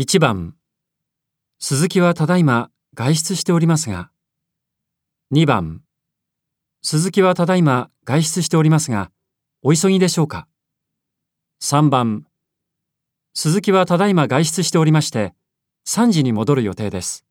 1番。鈴木はただいま外出しておりますが。2番。鈴木はただいま外出しておりますがお急ぎでしょうか。3番。鈴木はただいま外出しておりまして3時に戻る予定です。